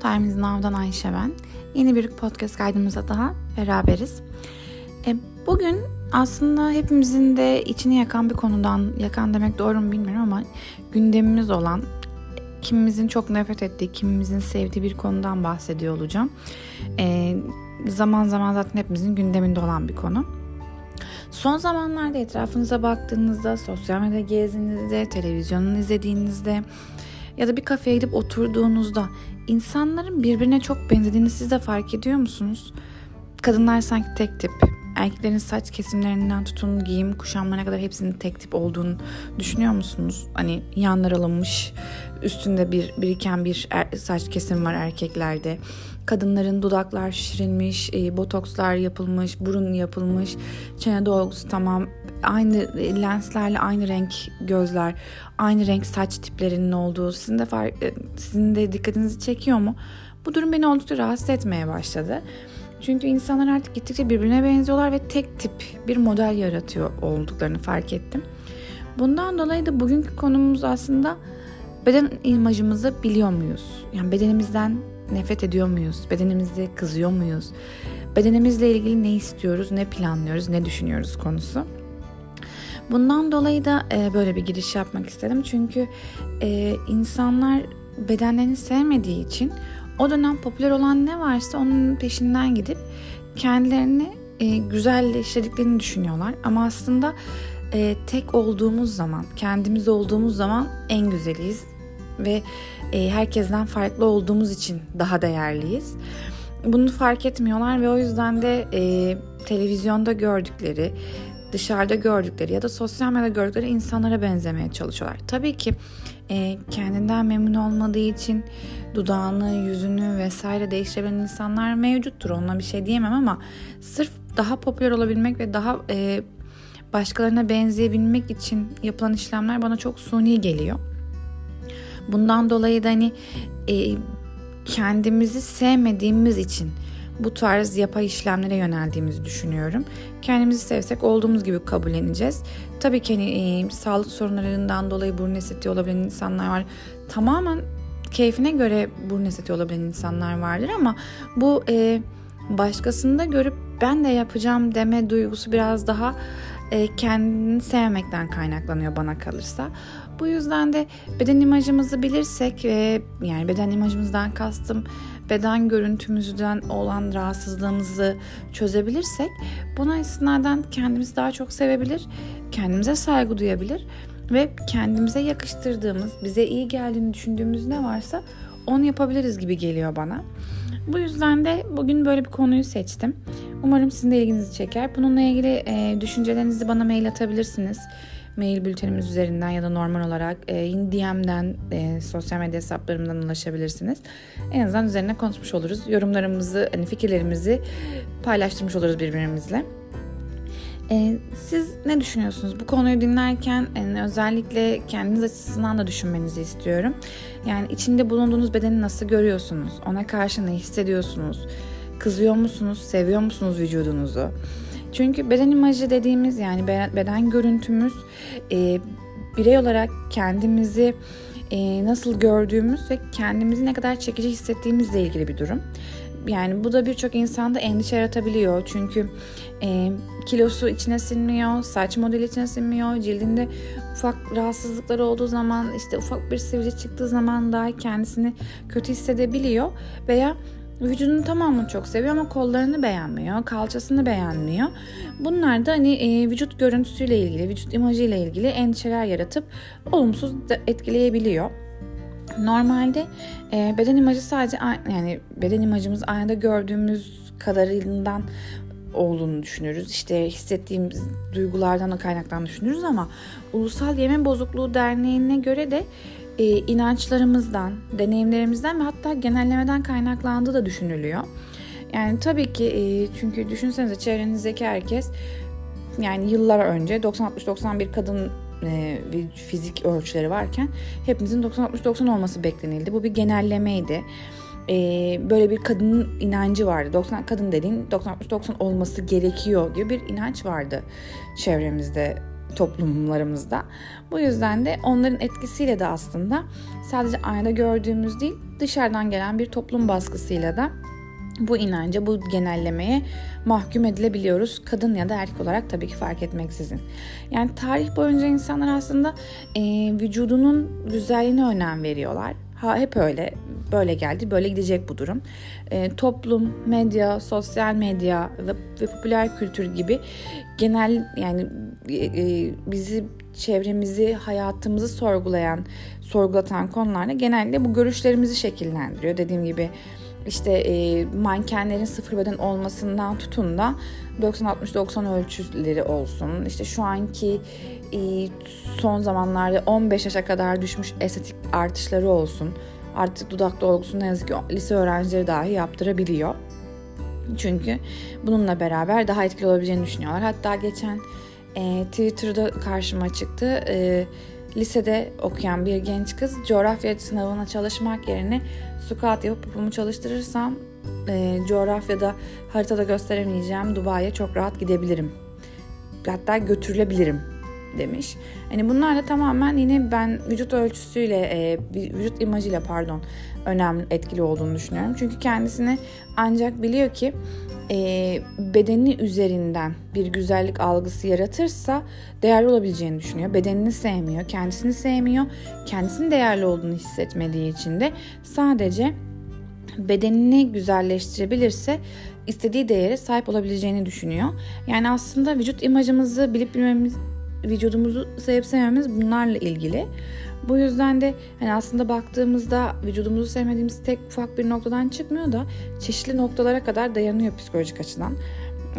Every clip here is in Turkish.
Time is Now'dan Ayşe ben. Yeni bir podcast kaydımıza daha beraberiz. E, bugün aslında hepimizin de içini yakan bir konudan, yakan demek doğru mu bilmiyorum ama gündemimiz olan, kimimizin çok nefret ettiği, kimimizin sevdiği bir konudan bahsediyor olacağım. E, zaman zaman zaten hepimizin gündeminde olan bir konu. Son zamanlarda etrafınıza baktığınızda, sosyal medya gezdiğinizde, televizyonunu izlediğinizde ya da bir kafeye gidip oturduğunuzda insanların birbirine çok benzediğini siz de fark ediyor musunuz? Kadınlar sanki tek tip, erkeklerin saç kesimlerinden tutun giyim kuşanmana kadar hepsinin tek tip olduğunu düşünüyor musunuz? Hani yanlar alınmış, üstünde bir biriken bir er, saç kesim var erkeklerde. Kadınların dudaklar şişirilmiş, e, botokslar yapılmış, burun yapılmış, çene dolgusu tamam, aynı lenslerle aynı renk gözler, aynı renk saç tiplerinin olduğu sizin de fark, e, sizin de dikkatinizi çekiyor mu? Bu durum beni oldukça rahatsız etmeye başladı. Çünkü insanlar artık gittikçe birbirine benziyorlar ve tek tip bir model yaratıyor olduklarını fark ettim. Bundan dolayı da bugünkü konumuz aslında beden imajımızı biliyor muyuz? Yani bedenimizden nefret ediyor muyuz? Bedenimize kızıyor muyuz? Bedenimizle ilgili ne istiyoruz, ne planlıyoruz, ne düşünüyoruz konusu. Bundan dolayı da e, böyle bir giriş yapmak istedim. Çünkü e, insanlar bedenlerini sevmediği için o dönem popüler olan ne varsa onun peşinden gidip kendilerini e, güzelleştirdiklerini düşünüyorlar. Ama aslında e, tek olduğumuz zaman, kendimiz olduğumuz zaman en güzeliyiz ve e, herkesten farklı olduğumuz için daha değerliyiz. Bunu fark etmiyorlar ve o yüzden de e, televizyonda gördükleri, dışarıda gördükleri ya da sosyal medyada gördükleri insanlara benzemeye çalışıyorlar. Tabii ki e, kendinden memnun olmadığı için dudağını, yüzünü vesaire değiştirebilen insanlar mevcuttur. Onunla bir şey diyemem ama sırf daha popüler olabilmek ve daha e, başkalarına benzeyebilmek için yapılan işlemler bana çok suni geliyor. Bundan dolayı da hani e, kendimizi sevmediğimiz için bu tarz yapay işlemlere yöneldiğimizi düşünüyorum. Kendimizi sevsek olduğumuz gibi kabulleneceğiz. Tabii ki hani, e, sağlık sorunlarından dolayı burun estetiği olabilen insanlar var. Tamamen keyfine göre burun estetiği olabilen insanlar vardır ama bu e, başkasında görüp ben de yapacağım deme duygusu biraz daha e, kendini sevmekten kaynaklanıyor bana kalırsa. Bu yüzden de beden imajımızı bilirsek ve yani beden imajımızdan kastım beden görüntümüzden olan rahatsızlığımızı çözebilirsek buna istinaden kendimizi daha çok sevebilir, kendimize saygı duyabilir ve kendimize yakıştırdığımız, bize iyi geldiğini düşündüğümüz ne varsa onu yapabiliriz gibi geliyor bana. Bu yüzden de bugün böyle bir konuyu seçtim. Umarım sizin de ilginizi çeker. Bununla ilgili e, düşüncelerinizi bana mail atabilirsiniz. Mail bültenimiz üzerinden ya da normal olarak e, DM'den, e, sosyal medya hesaplarımdan ulaşabilirsiniz. En azından üzerine konuşmuş oluruz. Yorumlarımızı, hani fikirlerimizi paylaştırmış oluruz birbirimizle. Ee, siz ne düşünüyorsunuz? Bu konuyu dinlerken yani özellikle kendiniz açısından da düşünmenizi istiyorum. Yani içinde bulunduğunuz bedeni nasıl görüyorsunuz? Ona karşı ne hissediyorsunuz? Kızıyor musunuz? Seviyor musunuz vücudunuzu? Çünkü beden imajı dediğimiz yani beden görüntümüz e, birey olarak kendimizi e, nasıl gördüğümüz ve kendimizi ne kadar çekici hissettiğimizle ilgili bir durum. Yani bu da birçok insanda endişe yaratabiliyor. Çünkü e, kilosu içine sinmiyor, saç modeli içine sinmiyor, cildinde ufak rahatsızlıkları olduğu zaman işte ufak bir sivilce çıktığı zaman dahi kendisini kötü hissedebiliyor veya vücudunu tamamını çok seviyor ama kollarını beğenmiyor, kalçasını beğenmiyor. Bunlar da hani e, vücut görüntüsüyle ilgili, vücut imajıyla ilgili endişeler yaratıp olumsuz etkileyebiliyor. Normalde e, beden imajı sadece yani beden imajımız aynada gördüğümüz kadarından olduğunu düşünürüz. İşte hissettiğimiz duygulardan da kaynaktan düşünürüz ama Ulusal Yeme Bozukluğu Derneği'ne göre de e, inançlarımızdan, deneyimlerimizden ve hatta genellemeden kaynaklandığı da düşünülüyor. Yani tabii ki e, çünkü düşünsenize çevrenizdeki herkes yani yıllar önce 90-60-91 kadın e, fizik ölçüleri varken hepimizin 90-60-90 olması beklenildi. Bu bir genellemeydi. E, böyle bir kadının inancı vardı. 90 kadın dediğin 90-60-90 olması gerekiyor gibi bir inanç vardı çevremizde toplumlarımızda. Bu yüzden de onların etkisiyle de aslında sadece aynada gördüğümüz değil dışarıdan gelen bir toplum baskısıyla da bu inanca, bu genellemeye mahkum edilebiliyoruz. Kadın ya da erkek olarak tabii ki fark etmeksizin. Yani tarih boyunca insanlar aslında e, vücudunun güzelliğine önem veriyorlar. Ha, hep öyle. Böyle geldi, böyle gidecek bu durum. E, toplum, medya, sosyal medya ve, ve popüler kültür gibi genel yani e, e, bizi çevremizi, hayatımızı sorgulayan, sorgulatan konularda genelde bu görüşlerimizi şekillendiriyor. Dediğim gibi işte e, mankenlerin sıfır beden olmasından tutun da 90-60-90 ölçüleri olsun. İşte şu anki son zamanlarda 15 yaşa kadar düşmüş estetik artışları olsun. Artık dudak dolgusunu ne yazık ki lise öğrencileri dahi yaptırabiliyor. Çünkü bununla beraber daha etkili olabileceğini düşünüyorlar. Hatta geçen e, Twitter'da karşıma çıktı. E, lisede okuyan bir genç kız coğrafya sınavına çalışmak yerine squat yapıp popomu çalıştırırsam e, coğrafyada haritada gösteremeyeceğim Dubai'ye çok rahat gidebilirim. Hatta götürülebilirim demiş. Hani bunlar da tamamen yine ben vücut ölçüsüyle, e, vücut imajıyla pardon önemli etkili olduğunu düşünüyorum. Çünkü kendisini ancak biliyor ki e, bedeni üzerinden bir güzellik algısı yaratırsa değerli olabileceğini düşünüyor. Bedenini sevmiyor, kendisini sevmiyor. Kendisinin değerli olduğunu hissetmediği için de sadece bedenini güzelleştirebilirse istediği değere sahip olabileceğini düşünüyor. Yani aslında vücut imajımızı bilip bilmemiz, vücudumuzu sevip sevmemiz bunlarla ilgili. Bu yüzden de hani aslında baktığımızda vücudumuzu sevmediğimiz tek ufak bir noktadan çıkmıyor da çeşitli noktalara kadar dayanıyor psikolojik açıdan.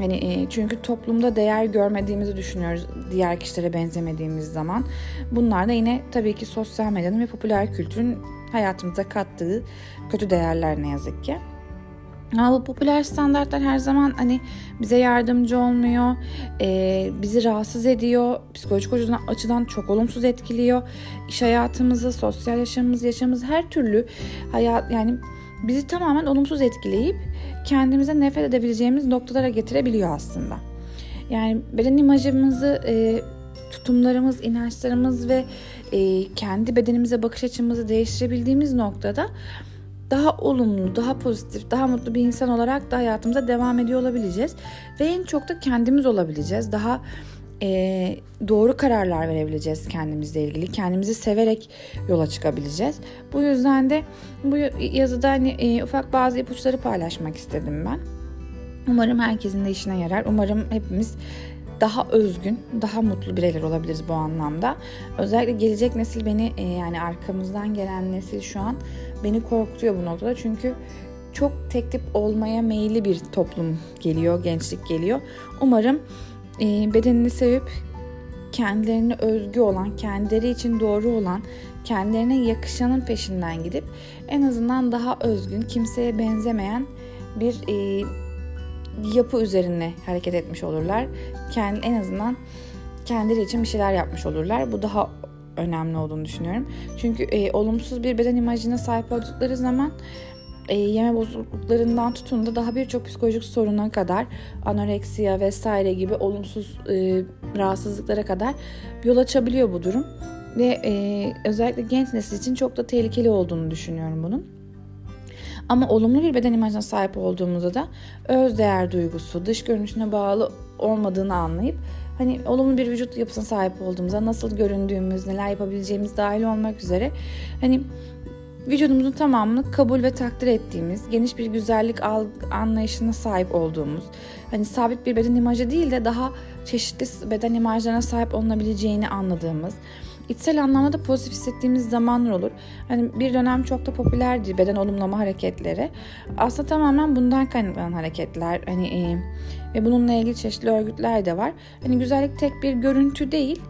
Yani e, çünkü toplumda değer görmediğimizi düşünüyoruz diğer kişilere benzemediğimiz zaman. Bunlar da yine tabii ki sosyal medyanın ve popüler kültürün hayatımıza kattığı kötü değerler ne yazık ki. Ama bu popüler standartlar her zaman hani bize yardımcı olmuyor, e, bizi rahatsız ediyor, psikolojik açıdan çok olumsuz etkiliyor. İş hayatımızı, sosyal yaşamımızı, yaşamımızı her türlü hayat yani bizi tamamen olumsuz etkileyip kendimize nefret edebileceğimiz noktalara getirebiliyor aslında. Yani beden imajımızı, e, tutumlarımız, inançlarımız ve e, kendi bedenimize bakış açımızı değiştirebildiğimiz noktada daha olumlu, daha pozitif, daha mutlu bir insan olarak da hayatımıza devam ediyor olabileceğiz. Ve en çok da kendimiz olabileceğiz. Daha e, doğru kararlar verebileceğiz kendimizle ilgili. Kendimizi severek yola çıkabileceğiz. Bu yüzden de bu yazıda hani e, ufak bazı ipuçları paylaşmak istedim ben. Umarım herkesin de işine yarar. Umarım hepimiz daha özgün, daha mutlu bireyler olabiliriz bu anlamda. Özellikle gelecek nesil beni e, yani arkamızdan gelen nesil şu an beni korkutuyor bu noktada. Çünkü çok tek tip olmaya meyilli bir toplum geliyor, gençlik geliyor. Umarım e, bedenini sevip kendilerine özgü olan, kendileri için doğru olan, kendilerine yakışanın peşinden gidip en azından daha özgün, kimseye benzemeyen bir e, yapı üzerine hareket etmiş olurlar. Kendi en azından kendileri için bir şeyler yapmış olurlar. Bu daha önemli olduğunu düşünüyorum. Çünkü e, olumsuz bir beden imajına sahip oldukları zaman e, yeme bozukluklarından tutun da daha birçok psikolojik soruna kadar anoreksiya vesaire gibi olumsuz e, rahatsızlıklara kadar yol açabiliyor bu durum. Ve e, özellikle genç nesil için çok da tehlikeli olduğunu düşünüyorum bunun. Ama olumlu bir beden imajına sahip olduğumuzda da öz değer duygusu, dış görünüşüne bağlı olmadığını anlayıp hani olumlu bir vücut yapısına sahip olduğumuzda nasıl göründüğümüz, neler yapabileceğimiz dahil olmak üzere hani vücudumuzun tamamını kabul ve takdir ettiğimiz, geniş bir güzellik anlayışına sahip olduğumuz, hani sabit bir beden imajı değil de daha çeşitli beden imajlarına sahip olunabileceğini anladığımız, içsel anlamda da pozitif hissettiğimiz zamanlar olur. Hani bir dönem çok da popülerdi beden olumlama hareketleri. Aslında tamamen bundan kaynaklanan hareketler. Hani e, ve bununla ilgili çeşitli örgütler de var. Hani güzellik tek bir görüntü değil,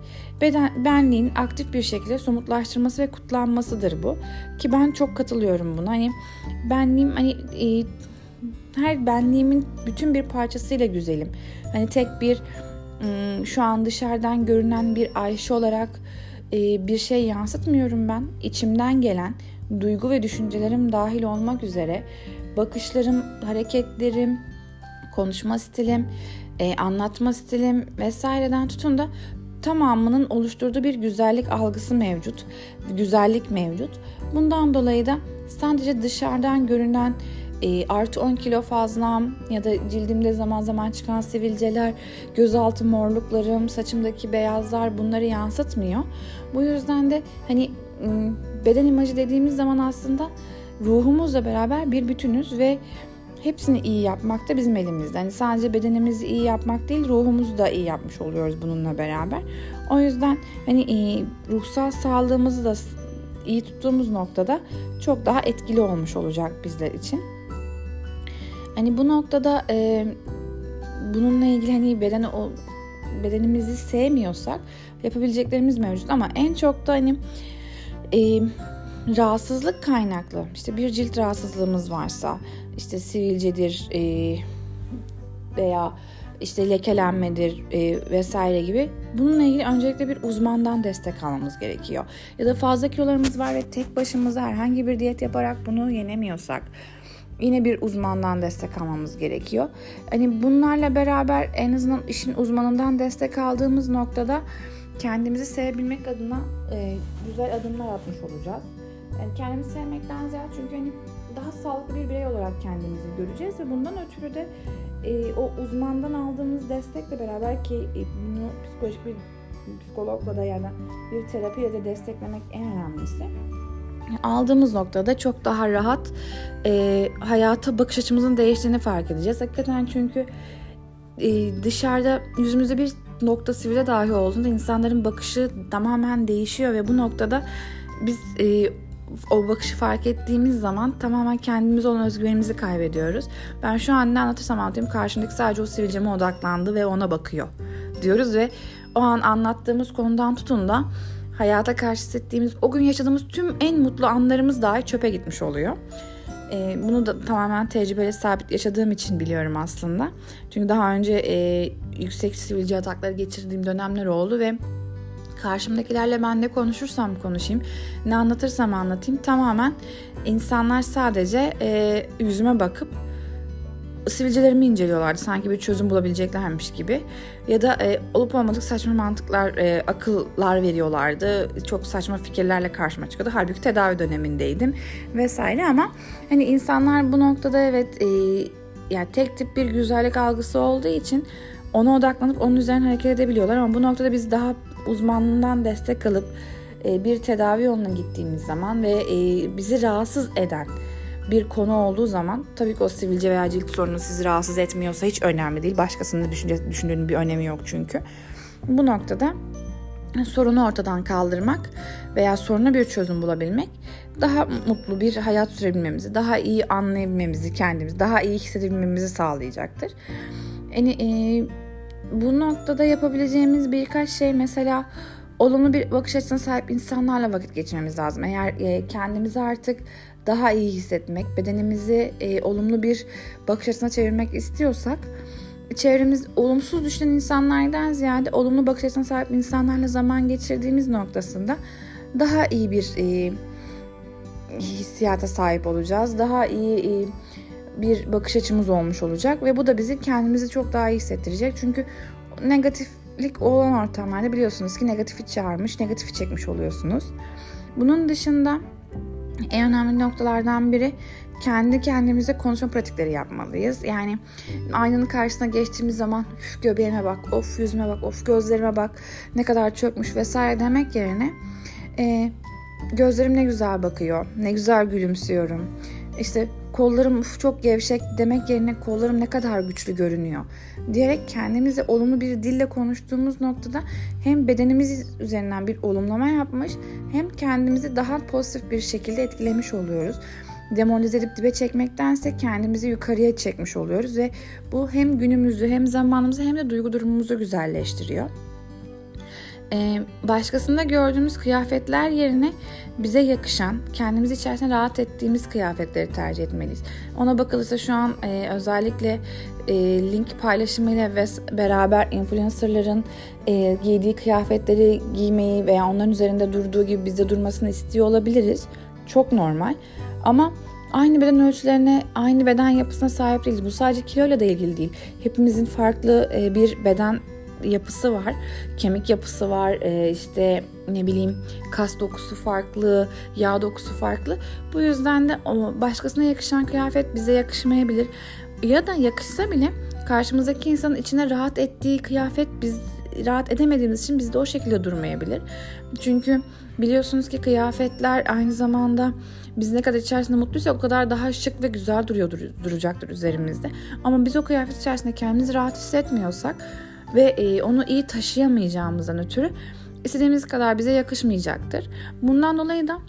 beden, benliğin aktif bir şekilde somutlaştırması ve kutlanmasıdır bu. Ki ben çok katılıyorum buna. Hani benliğim hani e, her benliğimin bütün bir parçasıyla güzelim. Hani tek bir şu an dışarıdan görünen bir Ayşe olarak e, bir şey yansıtmıyorum ben. İçimden gelen duygu ve düşüncelerim dahil olmak üzere bakışlarım, hareketlerim, konuşma stilim, e, anlatma stilim vesaireden tutun da tamamının oluşturduğu bir güzellik algısı mevcut. Güzellik mevcut. Bundan dolayı da sadece dışarıdan görünen e, artı 10 kilo fazlam ya da cildimde zaman zaman çıkan sivilceler, gözaltı morluklarım, saçımdaki beyazlar bunları yansıtmıyor. Bu yüzden de hani beden imajı dediğimiz zaman aslında ruhumuzla beraber bir bütünüz ve hepsini iyi yapmak da bizim elimizde. Hani sadece bedenimizi iyi yapmak değil, ruhumuzu da iyi yapmış oluyoruz bununla beraber. O yüzden hani e, ruhsal sağlığımızı da iyi tuttuğumuz noktada çok daha etkili olmuş olacak bizler için. Hani bu noktada e, bununla ilgili hani beden o bedenimizi sevmiyorsak yapabileceklerimiz mevcut ama en çok da hani e, rahatsızlık kaynaklı işte bir cilt rahatsızlığımız varsa işte sivilcedir e, veya işte lekelenmedir e, vesaire gibi bununla ilgili öncelikle bir uzmandan destek almamız gerekiyor. Ya da fazla kilolarımız var ve tek başımıza herhangi bir diyet yaparak bunu yenemiyorsak yine bir uzmandan destek almamız gerekiyor. Hani bunlarla beraber en azından işin uzmanından destek aldığımız noktada kendimizi sevebilmek adına e, güzel adımlar atmış olacağız. Yani kendimizi sevmekten ziyade çünkü hani daha sağlıklı bir birey olarak kendimizi göreceğiz ve bundan ötürü de e, o uzmandan aldığımız destekle beraber ki e, bunu psikolojik bir psikologla da yani bir terapiyle de desteklemek en önemlisi aldığımız noktada çok daha rahat e, hayata bakış açımızın değiştiğini fark edeceğiz. Hakikaten çünkü e, dışarıda yüzümüzde bir nokta sivile dahi olduğunda insanların bakışı tamamen değişiyor ve bu noktada biz e, o bakışı fark ettiğimiz zaman tamamen kendimiz olan özgüvenimizi kaybediyoruz. Ben şu an ne anlatırsam anlatayım karşımdaki sadece o sivilceme odaklandı ve ona bakıyor diyoruz ve o an anlattığımız konudan tutun da hayata karşı hissettiğimiz o gün yaşadığımız tüm en mutlu anlarımız dahi çöpe gitmiş oluyor. E, bunu da tamamen tecrübeyle sabit yaşadığım için biliyorum aslında. Çünkü daha önce e, yüksek sivilce atakları geçirdiğim dönemler oldu ve karşımdakilerle ben ne konuşursam konuşayım, ne anlatırsam anlatayım tamamen insanlar sadece e, yüzüme bakıp sivilcelerimi inceliyorlardı. Sanki bir çözüm bulabileceklermiş gibi. Ya da e, olup olmadık saçma mantıklar, e, akıllar veriyorlardı. Çok saçma fikirlerle karşıma çıkıyordu. Halbuki tedavi dönemindeydim vesaire ama hani insanlar bu noktada evet e, yani tek tip bir güzellik algısı olduğu için ona odaklanıp onun üzerine hareket edebiliyorlar ama bu noktada biz daha uzmanından destek alıp e, bir tedavi yoluna gittiğimiz zaman ve e, bizi rahatsız eden bir konu olduğu zaman tabii ki o sivilce veya cilt sorunu sizi rahatsız etmiyorsa hiç önemli değil. Başkasının düşünce, düşündüğünün bir önemi yok çünkü. Bu noktada sorunu ortadan kaldırmak veya soruna bir çözüm bulabilmek daha mutlu bir hayat sürebilmemizi, daha iyi anlayabilmemizi kendimizi, daha iyi hissedebilmemizi sağlayacaktır. Yani e, bu noktada yapabileceğimiz birkaç şey mesela olumlu bir bakış açısına sahip insanlarla vakit geçirmemiz lazım. Eğer e, kendimizi artık daha iyi hissetmek, bedenimizi e, olumlu bir bakış açısına çevirmek istiyorsak çevremiz olumsuz düşünen insanlardan ziyade olumlu bakış açısına sahip insanlarla zaman geçirdiğimiz noktasında daha iyi bir e, hissiyata sahip olacağız. Daha iyi e, bir bakış açımız olmuş olacak ve bu da bizi kendimizi çok daha iyi hissettirecek. Çünkü negatiflik olan ortamlarda biliyorsunuz ki negatifi çağırmış, negatifi çekmiş oluyorsunuz. Bunun dışında en önemli noktalardan biri kendi kendimize konuşma pratikleri yapmalıyız. Yani aynanın karşısına geçtiğimiz zaman üf göbeğime bak, of yüzüme bak, of gözlerime bak ne kadar çökmüş vesaire demek yerine e, gözlerim ne güzel bakıyor, ne güzel gülümsüyorum. İşte kollarım uf çok gevşek demek yerine kollarım ne kadar güçlü görünüyor diyerek kendimize olumlu bir dille konuştuğumuz noktada hem bedenimiz üzerinden bir olumlama yapmış hem kendimizi daha pozitif bir şekilde etkilemiş oluyoruz. Demoralize edip dibe çekmektense kendimizi yukarıya çekmiş oluyoruz ve bu hem günümüzü hem zamanımızı hem de duygu durumumuzu güzelleştiriyor. Ee, başkasında gördüğümüz kıyafetler yerine bize yakışan, kendimiz içerisinde rahat ettiğimiz kıyafetleri tercih etmeliyiz. Ona bakılırsa şu an e, özellikle e, link paylaşımıyla ve beraber influencerların e, giydiği kıyafetleri giymeyi veya onların üzerinde durduğu gibi bizde durmasını istiyor olabiliriz. Çok normal. Ama aynı beden ölçülerine, aynı beden yapısına sahip değiliz. Bu sadece kiloyla da ilgili değil. Hepimizin farklı e, bir beden yapısı var. Kemik yapısı var. E, işte ne bileyim kas dokusu farklı, yağ dokusu farklı. Bu yüzden de başkasına yakışan kıyafet bize yakışmayabilir. Ya da yakışsa bile karşımızdaki insanın içine rahat ettiği kıyafet biz rahat edemediğimiz için bizde o şekilde durmayabilir. Çünkü biliyorsunuz ki kıyafetler aynı zamanda biz ne kadar içerisinde mutluysa o kadar daha şık ve güzel duruyor duracaktır üzerimizde. Ama biz o kıyafet içerisinde kendimizi rahat hissetmiyorsak ve e, onu iyi taşıyamayacağımızdan ötürü istediğimiz kadar bize yakışmayacaktır. Bundan dolayı da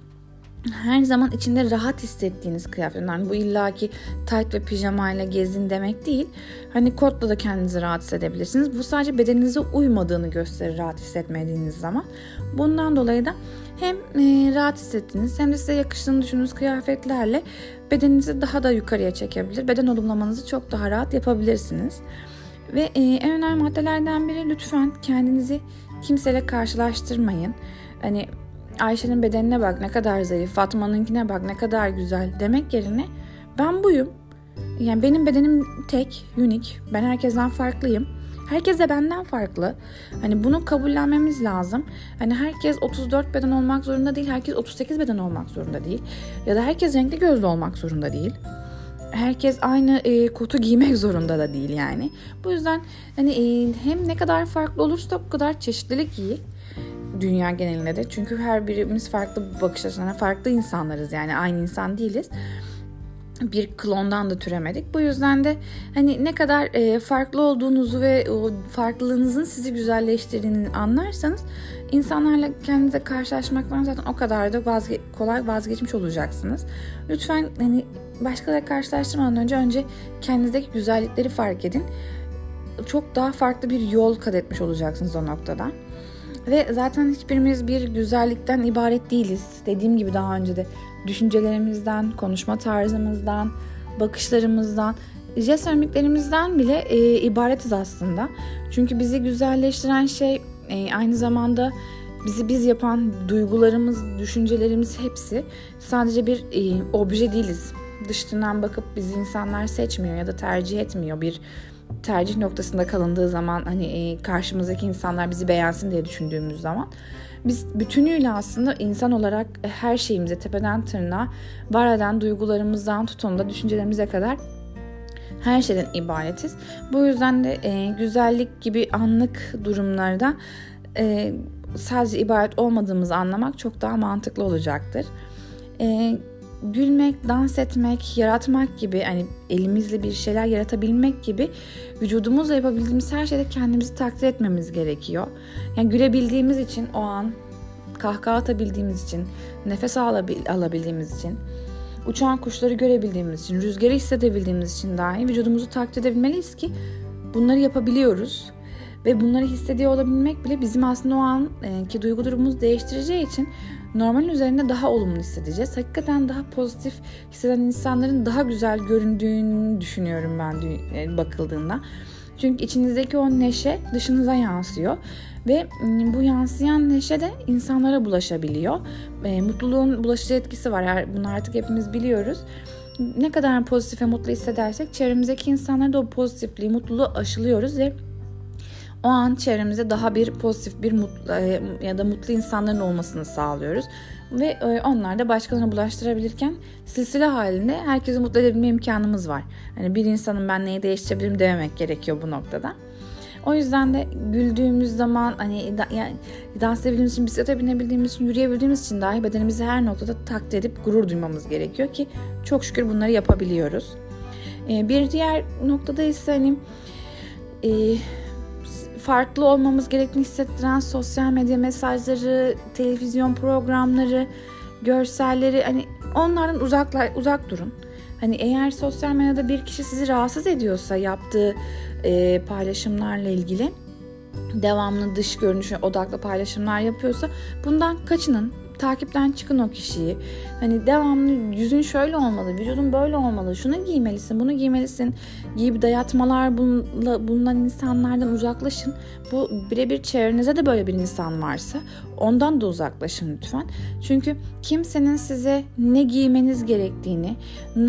her zaman içinde rahat hissettiğiniz kıyafetler. Yani bu illaki tight ve pijama ile gezin demek değil. Hani kotla da kendinizi rahat hissedebilirsiniz. Bu sadece bedeninize uymadığını gösterir rahat hissetmediğiniz zaman. Bundan dolayı da hem e, rahat hissettiğiniz hem de size yakıştığını düşündüğünüz kıyafetlerle bedeninizi daha da yukarıya çekebilir. Beden olumlamanızı çok daha rahat yapabilirsiniz. Ve e, en önemli maddelerden biri lütfen kendinizi kimseyle karşılaştırmayın. Hani Ayşe'nin bedenine bak ne kadar zayıf, Fatma'nınkine bak ne kadar güzel demek yerine ben buyum. Yani benim bedenim tek, unik. Ben herkesten farklıyım. Herkes de benden farklı. Hani bunu kabullenmemiz lazım. Hani herkes 34 beden olmak zorunda değil. Herkes 38 beden olmak zorunda değil. Ya da herkes renkli gözlü olmak zorunda değil. Herkes aynı e, kotu giymek zorunda da değil yani. Bu yüzden hani e, hem ne kadar farklı olursa o kadar çeşitlilik iyi dünya genelinde de. Çünkü her birimiz farklı bakış açılarına farklı insanlarız yani aynı insan değiliz. Bir klondan da türemedik. Bu yüzden de hani ne kadar e, farklı olduğunuzu ve o farklılığınızın sizi güzelleştirdiğini anlarsanız insanlarla kendinize karşılaşmaktan zaten o kadar da vazge- kolay vazgeçmiş olacaksınız. Lütfen hani başkalarıyla karşılaştırmadan önce önce kendinizdeki güzellikleri fark edin. Çok daha farklı bir yol kat etmiş olacaksınız o noktada. Ve zaten hiçbirimiz bir güzellikten ibaret değiliz. Dediğim gibi daha önce de düşüncelerimizden, konuşma tarzımızdan, bakışlarımızdan, jest bile e, ibaretiz aslında. Çünkü bizi güzelleştiren şey e, aynı zamanda bizi biz yapan duygularımız, düşüncelerimiz hepsi sadece bir e, obje değiliz. Dışından bakıp bizi insanlar seçmiyor ya da tercih etmiyor bir tercih noktasında kalındığı zaman hani e, karşımızdaki insanlar bizi beğensin diye düşündüğümüz zaman biz bütünüyle aslında insan olarak her şeyimize tepeden tırnağa var eden duygularımızdan tutun da düşüncelerimize kadar her şeyden ibaretiz. Bu yüzden de e, güzellik gibi anlık durumlarda e, sadece ibaret olmadığımızı anlamak çok daha mantıklı olacaktır. E, gülmek, dans etmek, yaratmak gibi hani elimizle bir şeyler yaratabilmek gibi vücudumuzla yapabildiğimiz her şeyde kendimizi takdir etmemiz gerekiyor. Yani gülebildiğimiz için o an, kahkaha atabildiğimiz için, nefes alabildiğimiz için, uçan kuşları görebildiğimiz için, rüzgarı hissedebildiğimiz için dahi vücudumuzu takdir edebilmeliyiz ki bunları yapabiliyoruz. Ve bunları hissediyor olabilmek bile bizim aslında o anki duygu durumumuzu değiştireceği için normalin üzerinde daha olumlu hissedeceğiz. Hakikaten daha pozitif hisseden insanların daha güzel göründüğünü düşünüyorum ben e, bakıldığında. Çünkü içinizdeki o neşe dışınıza yansıyor ve bu yansıyan neşe de insanlara bulaşabiliyor. E, mutluluğun bulaşıcı etkisi var. Bunu artık hepimiz biliyoruz. Ne kadar pozitif ve mutlu hissedersek çevremizdeki insanlara da o pozitifliği, mutluluğu aşılıyoruz ve o an çevremizde daha bir pozitif bir mutlu e, ya da mutlu insanların olmasını sağlıyoruz. Ve e, onlar da başkalarına bulaştırabilirken silsile halinde herkesi mutlu edebilme imkanımız var. Hani bir insanın ben neyi değiştirebilirim dememek gerekiyor bu noktada. O yüzden de güldüğümüz zaman hani yani dans edebildiğimiz için, bisiklete binebildiğimiz için, yürüyebildiğimiz için dahi bedenimizi her noktada takdir edip gurur duymamız gerekiyor ki çok şükür bunları yapabiliyoruz. Ee, bir diğer noktada ise hani e, farklı olmamız gerektiğini hissettiren sosyal medya mesajları, televizyon programları, görselleri hani onlardan uzaklar uzak durun. Hani eğer sosyal medyada bir kişi sizi rahatsız ediyorsa yaptığı e, paylaşımlarla ilgili devamlı dış görünüşe odaklı paylaşımlar yapıyorsa bundan kaçının takipten çıkın o kişiyi. Hani devamlı yüzün şöyle olmalı, vücudun böyle olmalı, şunu giymelisin, bunu giymelisin gibi dayatmalar bulunan insanlardan uzaklaşın. Bu birebir çevrenizde de böyle bir insan varsa ondan da uzaklaşın lütfen. Çünkü kimsenin size ne giymeniz gerektiğini,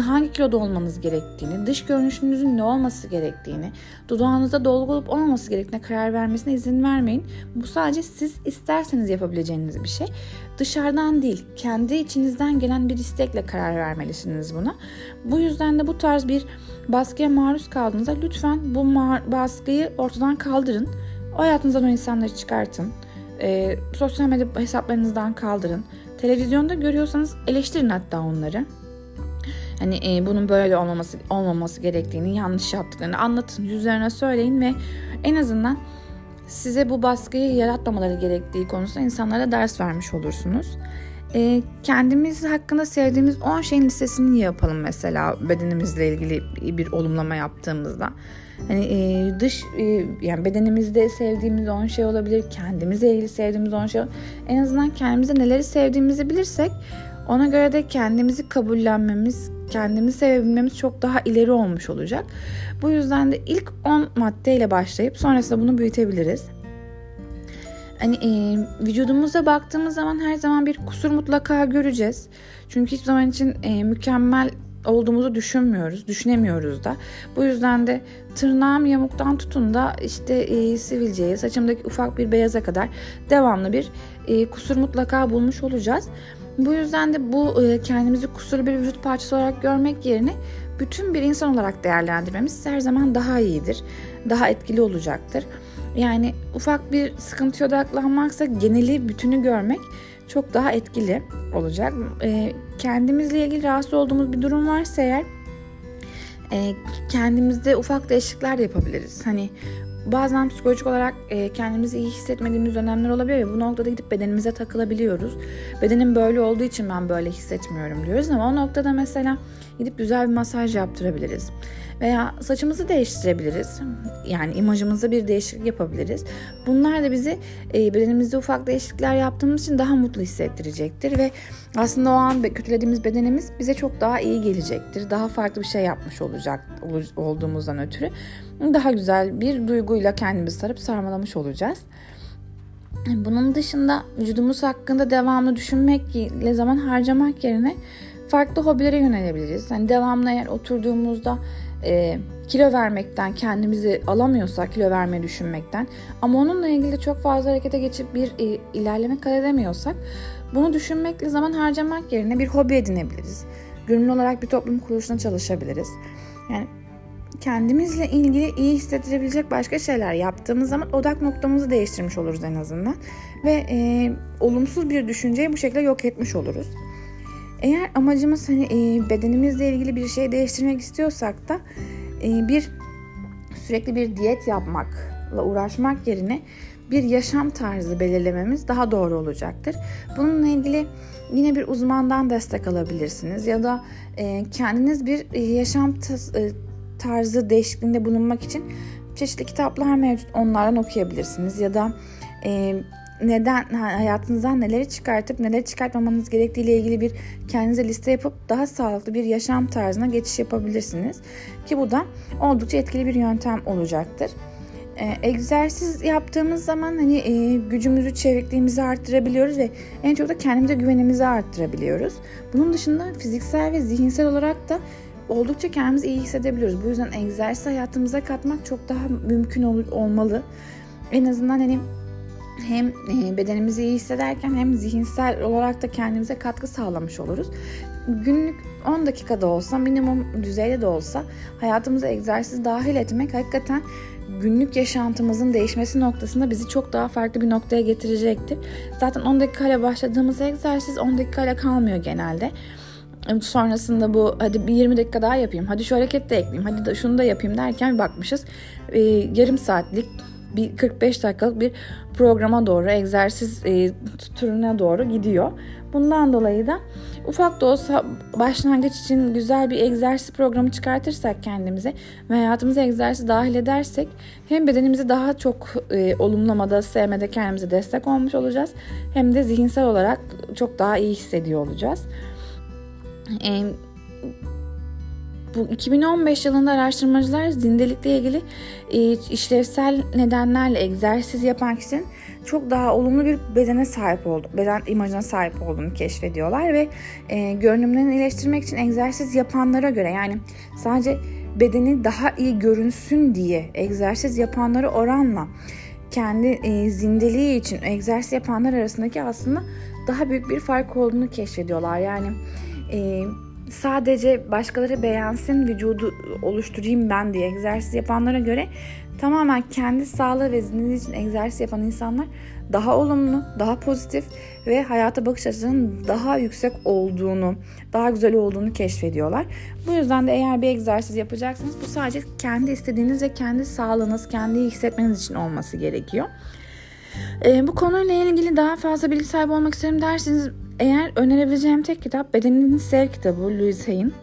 hangi kiloda olmanız gerektiğini, dış görünüşünüzün ne olması gerektiğini, dudağınızda dolgu olup olmaması gerektiğine karar vermesine izin vermeyin. Bu sadece siz isterseniz yapabileceğiniz bir şey. Dışarıdan değil, kendi içinizden gelen bir istekle karar vermelisiniz buna. Bu yüzden de bu tarz bir baskıya maruz kaldığınızda lütfen bu baskıyı ortadan kaldırın. O hayatınızdan o insanları çıkartın. E, sosyal medya hesaplarınızdan kaldırın. Televizyonda görüyorsanız eleştirin hatta onları. Hani e, bunun böyle olmaması olmaması gerektiğini, yanlış yaptıklarını anlatın, yüzlerine söyleyin ve en azından size bu baskıyı yaratmamaları gerektiği konusunda insanlara ders vermiş olursunuz. E, kendimiz hakkında sevdiğimiz 10 şeyin listesini yapalım mesela bedenimizle ilgili bir olumlama yaptığımızda. Hani e, dış e, yani bedenimizde sevdiğimiz 10 şey olabilir, kendimizle ilgili sevdiğimiz 10 şey. En azından kendimize neleri sevdiğimizi bilirsek ona göre de kendimizi kabullenmemiz, kendimizi sevebilmemiz çok daha ileri olmuş olacak. Bu yüzden de ilk 10 maddeyle başlayıp sonrasında bunu büyütebiliriz. Hani e, vücudumuza baktığımız zaman her zaman bir kusur mutlaka göreceğiz. Çünkü hiçbir zaman için e, mükemmel olduğumuzu düşünmüyoruz, düşünemiyoruz da. Bu yüzden de tırnağım yamuktan tutun da işte e, sivilceye, saçımdaki ufak bir beyaza kadar devamlı bir e, kusur mutlaka bulmuş olacağız. Bu yüzden de bu e, kendimizi kusurlu bir vücut parçası olarak görmek yerine bütün bir insan olarak değerlendirmemiz her zaman daha iyidir. Daha etkili olacaktır. Yani ufak bir sıkıntıya odaklanmaksa geneli bütünü görmek çok daha etkili olacak. E, kendimizle ilgili rahatsız olduğumuz bir durum varsa eğer e, kendimizde ufak değişiklikler yapabiliriz. Hani bazen psikolojik olarak e, kendimizi iyi hissetmediğimiz dönemler olabiliyor ve bu noktada gidip bedenimize takılabiliyoruz. Bedenim böyle olduğu için ben böyle hissetmiyorum diyoruz ama o noktada mesela gidip güzel bir masaj yaptırabiliriz. Veya saçımızı değiştirebiliriz. Yani imajımızda bir değişiklik yapabiliriz. Bunlar da bizi e, bedenimizde ufak değişiklikler yaptığımız için daha mutlu hissettirecektir ve aslında o an kötülediğimiz bedenimiz bize çok daha iyi gelecektir. Daha farklı bir şey yapmış olacak olduğumuzdan ötürü daha güzel bir duyguyla kendimizi sarıp sarmalamış olacağız. Bunun dışında vücudumuz hakkında devamlı düşünmekle zaman harcamak yerine farklı hobilere yönelebiliriz. Yani devamlı eğer oturduğumuzda e, kilo vermekten kendimizi alamıyorsak kilo vermeyi düşünmekten ama onunla ilgili çok fazla harekete geçip bir e, ilerleme kat edemiyorsak bunu düşünmekle zaman harcamak yerine bir hobi edinebiliriz. Gönüllü olarak bir toplum kuruluşuna çalışabiliriz. Yani kendimizle ilgili iyi hissettirebilecek başka şeyler yaptığımız zaman odak noktamızı değiştirmiş oluruz en azından. Ve e, olumsuz bir düşünceyi bu şekilde yok etmiş oluruz. Eğer amacımız hani e, bedenimizle ilgili bir şey değiştirmek istiyorsak da e, bir sürekli bir diyet yapmakla uğraşmak yerine bir yaşam tarzı belirlememiz daha doğru olacaktır. Bununla ilgili yine bir uzmandan destek alabilirsiniz ya da e, kendiniz bir e, yaşam e, tarzı değişikliğinde bulunmak için çeşitli kitaplar mevcut. Onlardan okuyabilirsiniz ya da e, neden hayatınızdan neleri çıkartıp neleri çıkartmamanız gerektiği ile ilgili bir kendinize liste yapıp daha sağlıklı bir yaşam tarzına geçiş yapabilirsiniz. Ki bu da oldukça etkili bir yöntem olacaktır. Ee, egzersiz yaptığımız zaman hani e, gücümüzü, çevikliğimizi arttırabiliyoruz ve en çok da kendimize güvenimizi arttırabiliyoruz. Bunun dışında fiziksel ve zihinsel olarak da oldukça kendimizi iyi hissedebiliyoruz. Bu yüzden egzersiz hayatımıza katmak çok daha mümkün ol- olmalı. En azından hani hem e, bedenimizi iyi hissederken hem zihinsel olarak da kendimize katkı sağlamış oluruz. Günlük 10 dakikada olsa minimum düzeyde de olsa hayatımıza egzersiz dahil etmek hakikaten günlük yaşantımızın değişmesi noktasında bizi çok daha farklı bir noktaya getirecektir. Zaten 10 dakikayla başladığımız egzersiz 10 dakikayla kalmıyor genelde. Sonrasında bu hadi bir 20 dakika daha yapayım. Hadi şu hareket de ekleyeyim. Hadi da şunu da yapayım derken bakmışız. E, yarım saatlik bir 45 dakikalık bir programa doğru, egzersiz e, türüne doğru gidiyor. Bundan dolayı da ufak da olsa başlangıç için güzel bir egzersiz programı çıkartırsak kendimize ve hayatımıza egzersiz dahil edersek hem bedenimizi daha çok e, olumlamada, sevmede kendimize destek olmuş olacağız. Hem de zihinsel olarak çok daha iyi hissediyor olacağız. E, bu 2015 yılında araştırmacılar zindelikle ilgili e, işlevsel nedenlerle egzersiz yapan kişinin çok daha olumlu bir bedene sahip oldu, beden imajına sahip olduğunu keşfediyorlar ve e, görünümlerini iyileştirmek için egzersiz yapanlara göre yani sadece bedeni daha iyi görünsün diye egzersiz yapanları oranla kendi e, zindeliği için egzersiz yapanlar arasındaki aslında daha büyük bir fark olduğunu keşfediyorlar. Yani e, sadece başkaları beğensin, vücudu oluşturayım ben diye egzersiz yapanlara göre tamamen kendi sağlığı ve zindeliği için egzersiz yapan insanlar daha olumlu, daha pozitif ve hayata bakış açısının daha yüksek olduğunu, daha güzel olduğunu keşfediyorlar. Bu yüzden de eğer bir egzersiz yapacaksınız bu sadece kendi istediğiniz ve kendi sağlığınız, kendi hissetmeniz için olması gerekiyor. Ee, bu konuyla ilgili daha fazla bilgi sahibi olmak isterim derseniz eğer önerebileceğim tek kitap Bedenini Sev kitabı Louise Hay'in.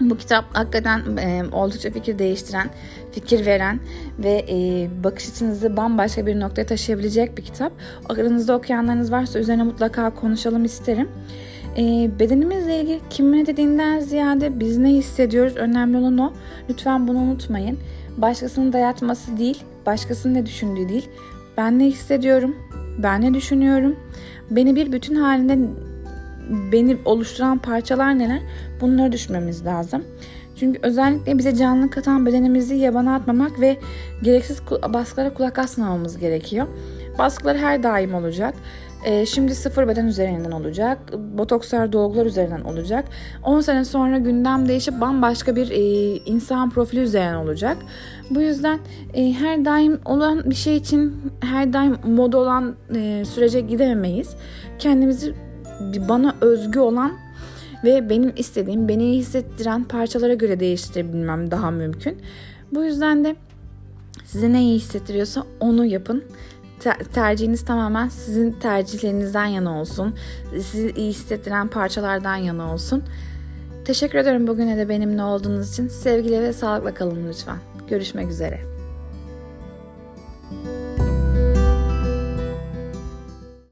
Bu kitap hakikaten e, oldukça fikir değiştiren, fikir veren ve e, bakış açınızı bambaşka bir noktaya taşıyabilecek bir kitap. Aranızda okuyanlarınız varsa üzerine mutlaka konuşalım isterim. E, bedenimizle ilgili kim ne dediğinden ziyade biz ne hissediyoruz önemli olan o. Lütfen bunu unutmayın. Başkasının dayatması değil, başkasının ne düşündüğü değil. Ben ne hissediyorum, ben ne düşünüyorum, beni bir bütün halinde beni oluşturan parçalar neler? Bunları düşünmemiz lazım. Çünkü özellikle bize canlı katan bedenimizi yabana atmamak ve gereksiz baskılara kulak asmamamız gerekiyor. Baskılar her daim olacak. Ee, şimdi sıfır beden üzerinden olacak. Botokslar dolgular üzerinden olacak. 10 sene sonra gündem değişip bambaşka bir e, insan profili üzerinden olacak. Bu yüzden e, her daim olan bir şey için her daim moda olan e, sürece gidememeyiz. Kendimizi bana özgü olan ve benim istediğim, beni hissettiren parçalara göre değiştirebilmem daha mümkün. Bu yüzden de size ne iyi hissettiriyorsa onu yapın ter- tercihiniz tamamen sizin tercihlerinizden yana olsun. Sizi iyi hissettiren parçalardan yana olsun. Teşekkür ediyorum bugüne de benimle olduğunuz için. Sevgiyle ve sağlıkla kalın lütfen. Görüşmek üzere.